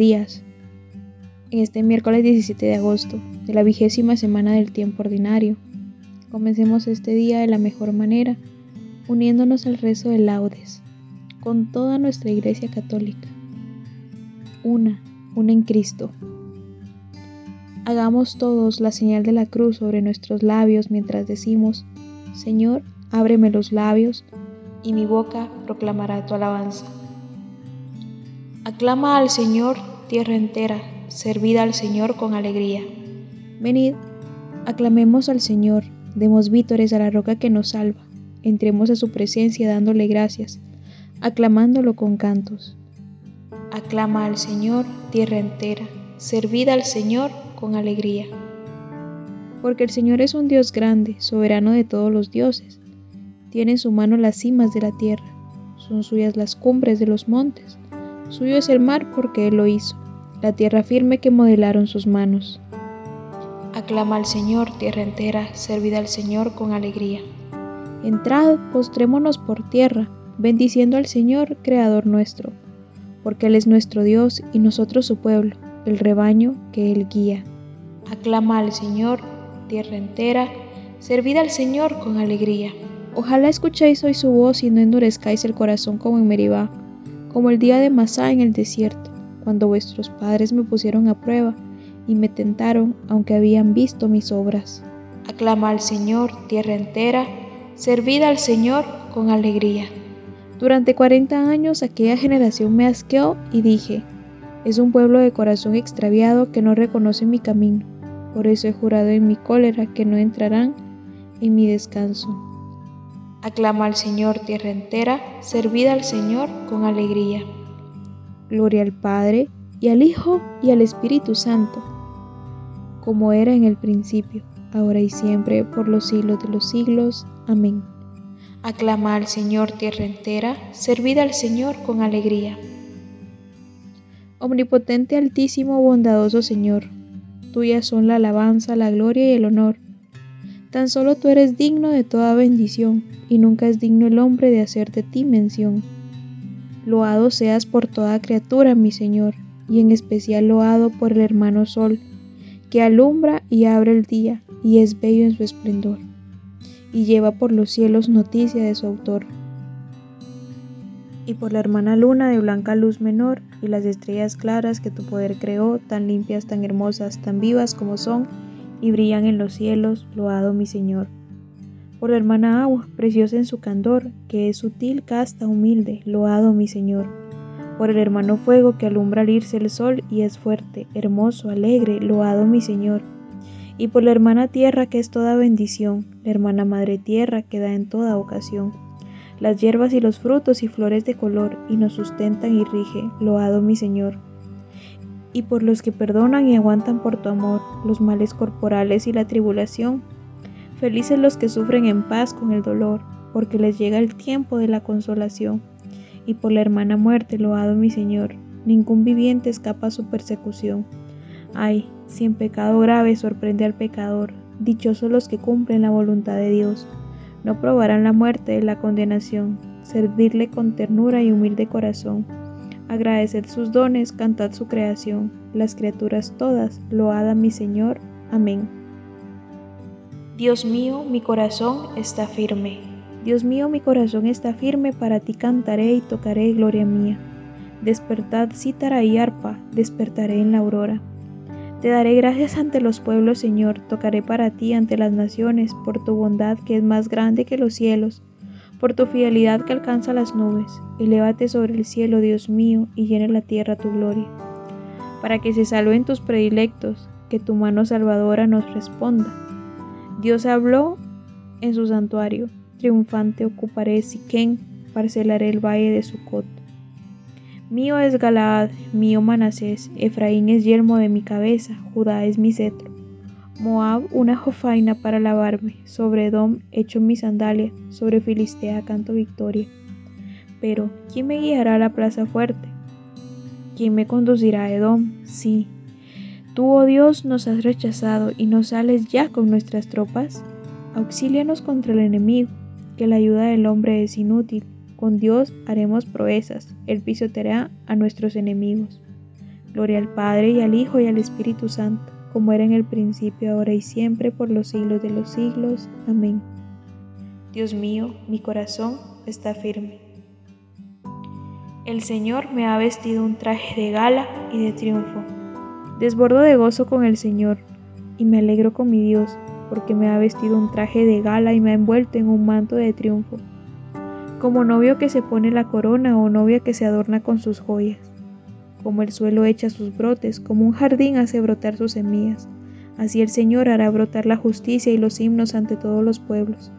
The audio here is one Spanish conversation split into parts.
Días. En este miércoles 17 de agosto, de la vigésima semana del tiempo ordinario, comencemos este día de la mejor manera, uniéndonos al rezo de laudes, con toda nuestra Iglesia Católica. Una, una en Cristo. Hagamos todos la señal de la cruz sobre nuestros labios mientras decimos, Señor, ábreme los labios, y mi boca proclamará tu alabanza. Aclama al Señor tierra entera, servida al Señor con alegría. Venid, aclamemos al Señor, demos vítores a la roca que nos salva, entremos a su presencia dándole gracias, aclamándolo con cantos. Aclama al Señor tierra entera, servida al Señor con alegría. Porque el Señor es un Dios grande, soberano de todos los dioses. Tiene en su mano las cimas de la tierra, son suyas las cumbres de los montes. Suyo es el mar porque Él lo hizo, la tierra firme que modelaron sus manos. Aclama al Señor, tierra entera, servida al Señor con alegría. Entrad, postrémonos por tierra, bendiciendo al Señor, Creador nuestro, porque Él es nuestro Dios y nosotros su pueblo, el rebaño que Él guía. Aclama al Señor, tierra entera, servida al Señor con alegría. Ojalá escuchéis hoy su voz y no endurezcáis el corazón como en Meribá como el día de Masá en el desierto, cuando vuestros padres me pusieron a prueba y me tentaron aunque habían visto mis obras. Aclama al Señor, tierra entera, servid al Señor con alegría. Durante cuarenta años aquella generación me asqueó y dije, es un pueblo de corazón extraviado que no reconoce mi camino. Por eso he jurado en mi cólera que no entrarán en mi descanso. Aclama al Señor tierra entera, servid al Señor con alegría. Gloria al Padre, y al Hijo, y al Espíritu Santo, como era en el principio, ahora y siempre, por los siglos de los siglos. Amén. Aclama al Señor tierra entera, servid al Señor con alegría. Omnipotente, altísimo, bondadoso Señor, tuyas son la alabanza, la gloria y el honor Tan solo tú eres digno de toda bendición, y nunca es digno el hombre de hacer de ti mención. Loado seas por toda criatura, mi Señor, y en especial loado por el hermano Sol, que alumbra y abre el día, y es bello en su esplendor, y lleva por los cielos noticia de su autor. Y por la hermana luna de blanca luz menor, y las estrellas claras que tu poder creó, tan limpias, tan hermosas, tan vivas como son, y brillan en los cielos, loado mi Señor. Por la hermana agua, preciosa en su candor, que es sutil, casta, humilde, loado mi Señor. Por el hermano fuego que alumbra al irse el sol y es fuerte, hermoso, alegre, loado mi Señor. Y por la hermana tierra que es toda bendición, la hermana madre tierra que da en toda ocasión. Las hierbas y los frutos y flores de color y nos sustentan y rige, loado mi Señor y por los que perdonan y aguantan por tu amor los males corporales y la tribulación. Felices los que sufren en paz con el dolor, porque les llega el tiempo de la consolación. Y por la hermana muerte, loado mi Señor, ningún viviente escapa a su persecución. Ay, si en pecado grave sorprende al pecador, dichosos los que cumplen la voluntad de Dios. No probarán la muerte de la condenación, servirle con ternura y humilde corazón. Agradeced sus dones, cantad su creación. Las criaturas todas, load a mi Señor. Amén. Dios mío, mi corazón está firme. Dios mío, mi corazón está firme, para ti cantaré y tocaré gloria mía. Despertad cítara y arpa, despertaré en la aurora. Te daré gracias ante los pueblos, Señor, tocaré para ti ante las naciones, por tu bondad que es más grande que los cielos, por tu fidelidad que alcanza las nubes. Elévate sobre el cielo, Dios mío, y llene la tierra tu gloria. Para que se salven tus predilectos, que tu mano salvadora nos responda. Dios habló en su santuario, triunfante ocuparé Siquén, parcelaré el valle de Sucot. Mío es Galaad, mío Manasés, Efraín es yelmo de mi cabeza, Judá es mi cetro. Moab una jofaina para lavarme, sobre Edom echo mi sandalia, sobre Filistea canto victoria. Pero, ¿quién me guiará a la plaza fuerte? ¿Quién me conducirá a Edom? Sí. Tú, oh Dios, nos has rechazado y no sales ya con nuestras tropas. Auxílianos contra el enemigo, que la ayuda del hombre es inútil. Con Dios haremos proezas, Él pisoteará a nuestros enemigos. Gloria al Padre y al Hijo y al Espíritu Santo, como era en el principio, ahora y siempre, por los siglos de los siglos. Amén. Dios mío, mi corazón está firme. El Señor me ha vestido un traje de gala y de triunfo. Desbordo de gozo con el Señor y me alegro con mi Dios, porque me ha vestido un traje de gala y me ha envuelto en un manto de triunfo como novio que se pone la corona o novia que se adorna con sus joyas. Como el suelo echa sus brotes, como un jardín hace brotar sus semillas, así el Señor hará brotar la justicia y los himnos ante todos los pueblos.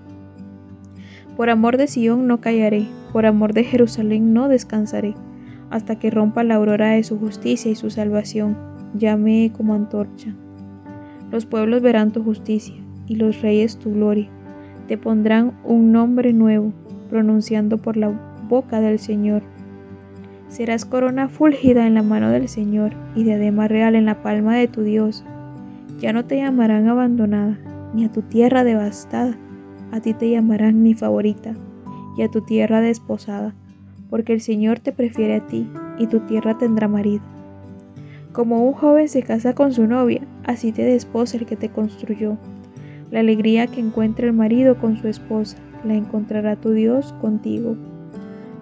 Por amor de Sión no callaré, por amor de Jerusalén no descansaré, hasta que rompa la aurora de su justicia y su salvación, llame como antorcha. Los pueblos verán tu justicia, y los reyes tu gloria. Te pondrán un nombre nuevo, pronunciando por la boca del Señor. Serás corona fúlgida en la mano del Señor y diadema real en la palma de tu Dios. Ya no te llamarán abandonada, ni a tu tierra devastada, a ti te llamarán mi favorita, y a tu tierra desposada, porque el Señor te prefiere a ti, y tu tierra tendrá marido. Como un joven se casa con su novia, así te desposa el que te construyó. La alegría que encuentra el marido con su esposa, la encontrará tu Dios contigo.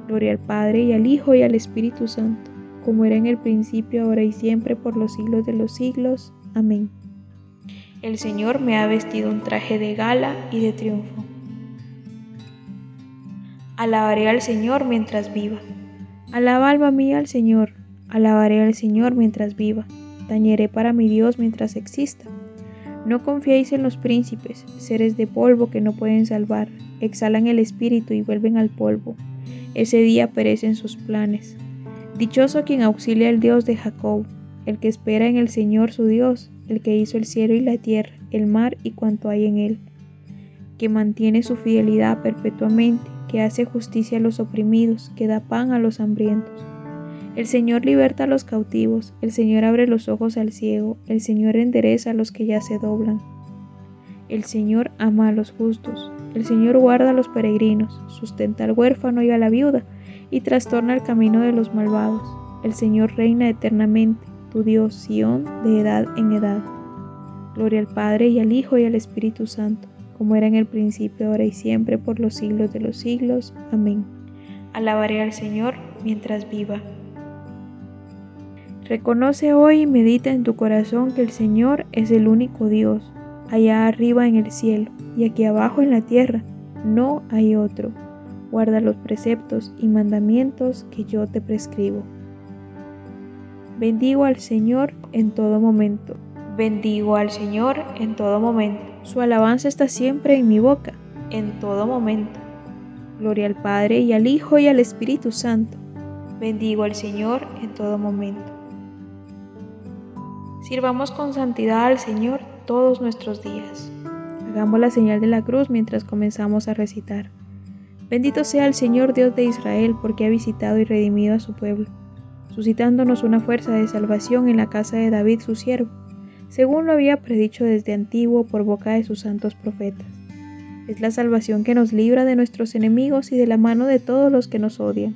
Gloria al Padre y al Hijo y al Espíritu Santo, como era en el principio, ahora y siempre, por los siglos de los siglos. Amén. El Señor me ha vestido un traje de gala y de triunfo. Alabaré al Señor mientras viva. Alaba alma mía al Señor. Alabaré al Señor mientras viva. Tañeré para mi Dios mientras exista. No confiéis en los príncipes, seres de polvo que no pueden salvar, exhalan el espíritu y vuelven al polvo. Ese día perecen sus planes. Dichoso quien auxilia al Dios de Jacob, el que espera en el Señor su Dios, el que hizo el cielo y la tierra, el mar y cuanto hay en él, que mantiene su fidelidad perpetuamente, que hace justicia a los oprimidos, que da pan a los hambrientos. El Señor liberta a los cautivos, el Señor abre los ojos al ciego, el Señor endereza a los que ya se doblan. El Señor ama a los justos, el Señor guarda a los peregrinos, sustenta al huérfano y a la viuda, y trastorna el camino de los malvados. El Señor reina eternamente, tu Dios, Sión, de edad en edad. Gloria al Padre y al Hijo y al Espíritu Santo, como era en el principio, ahora y siempre, por los siglos de los siglos. Amén. Alabaré al Señor mientras viva. Reconoce hoy y medita en tu corazón que el Señor es el único Dios allá arriba en el cielo y aquí abajo en la tierra. No hay otro. Guarda los preceptos y mandamientos que yo te prescribo. Bendigo al Señor en todo momento. Bendigo al Señor en todo momento. Su alabanza está siempre en mi boca, en todo momento. Gloria al Padre y al Hijo y al Espíritu Santo. Bendigo al Señor en todo momento. Sirvamos con santidad al Señor todos nuestros días. Hagamos la señal de la cruz mientras comenzamos a recitar. Bendito sea el Señor Dios de Israel porque ha visitado y redimido a su pueblo, suscitándonos una fuerza de salvación en la casa de David su siervo, según lo había predicho desde antiguo por boca de sus santos profetas. Es la salvación que nos libra de nuestros enemigos y de la mano de todos los que nos odian,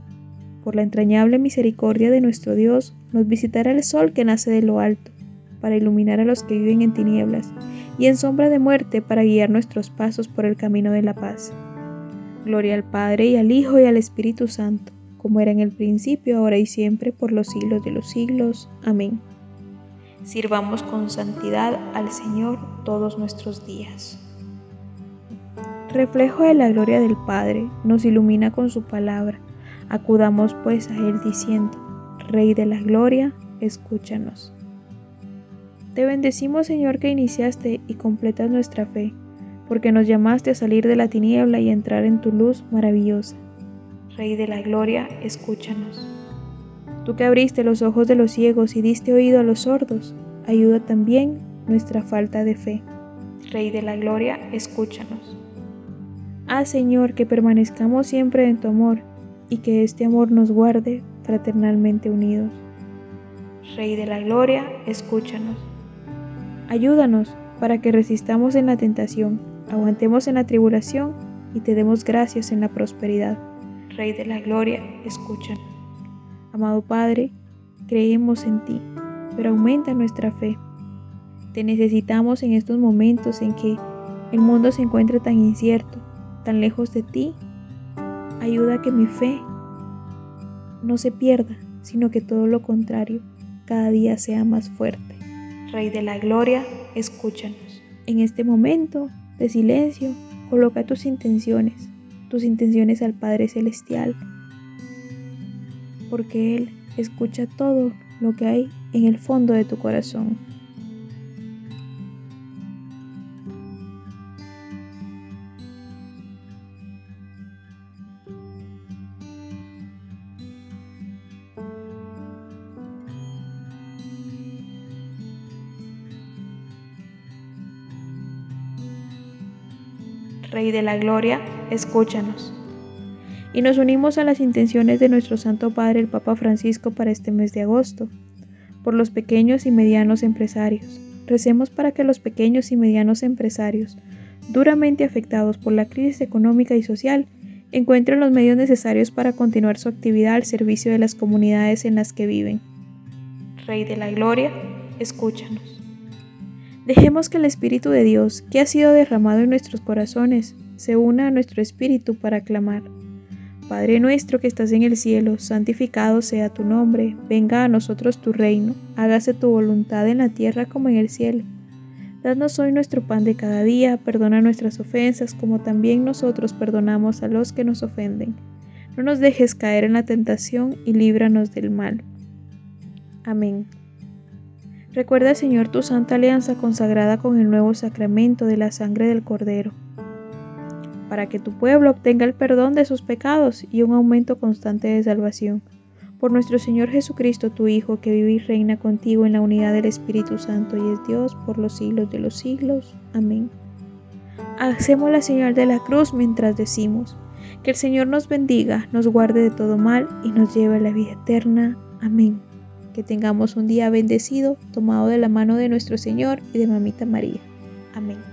Por la entrañable misericordia de nuestro Dios, nos visitará el sol que nace de lo alto, para iluminar a los que viven en tinieblas, y en sombra de muerte para guiar nuestros pasos por el camino de la paz. Gloria al Padre y al Hijo y al Espíritu Santo, como era en el principio, ahora y siempre, por los siglos de los siglos. Amén. Sirvamos con santidad al Señor todos nuestros días. Reflejo de la gloria del Padre, nos ilumina con su palabra. Acudamos pues a Él diciendo, Rey de la Gloria, escúchanos. Te bendecimos Señor que iniciaste y completas nuestra fe, porque nos llamaste a salir de la tiniebla y entrar en tu luz maravillosa. Rey de la Gloria, escúchanos. Tú que abriste los ojos de los ciegos y diste oído a los sordos, ayuda también nuestra falta de fe. Rey de la Gloria, escúchanos. Ah Señor, que permanezcamos siempre en tu amor y que este amor nos guarde fraternalmente unidos. Rey de la Gloria, escúchanos. Ayúdanos para que resistamos en la tentación, aguantemos en la tribulación y te demos gracias en la prosperidad. Rey de la Gloria, escúchanos. Amado Padre, creemos en ti, pero aumenta nuestra fe. Te necesitamos en estos momentos en que el mundo se encuentra tan incierto, tan lejos de ti. Ayuda a que mi fe no se pierda, sino que todo lo contrario, cada día sea más fuerte. Rey de la Gloria, escúchanos. En este momento de silencio, coloca tus intenciones, tus intenciones al Padre Celestial porque Él escucha todo lo que hay en el fondo de tu corazón. Rey de la Gloria, escúchanos y nos unimos a las intenciones de nuestro Santo Padre el Papa Francisco para este mes de agosto, por los pequeños y medianos empresarios. Recemos para que los pequeños y medianos empresarios, duramente afectados por la crisis económica y social, encuentren los medios necesarios para continuar su actividad al servicio de las comunidades en las que viven. Rey de la Gloria, escúchanos. Dejemos que el Espíritu de Dios, que ha sido derramado en nuestros corazones, se una a nuestro espíritu para clamar. Padre nuestro que estás en el cielo, santificado sea tu nombre, venga a nosotros tu reino, hágase tu voluntad en la tierra como en el cielo. Danos hoy nuestro pan de cada día, perdona nuestras ofensas como también nosotros perdonamos a los que nos ofenden. No nos dejes caer en la tentación y líbranos del mal. Amén. Recuerda, Señor, tu santa alianza consagrada con el nuevo sacramento de la sangre del Cordero para que tu pueblo obtenga el perdón de sus pecados y un aumento constante de salvación. Por nuestro Señor Jesucristo, tu Hijo, que vive y reina contigo en la unidad del Espíritu Santo y es Dios por los siglos de los siglos. Amén. Hacemos la señal de la cruz mientras decimos, que el Señor nos bendiga, nos guarde de todo mal y nos lleve a la vida eterna. Amén. Que tengamos un día bendecido, tomado de la mano de nuestro Señor y de Mamita María. Amén.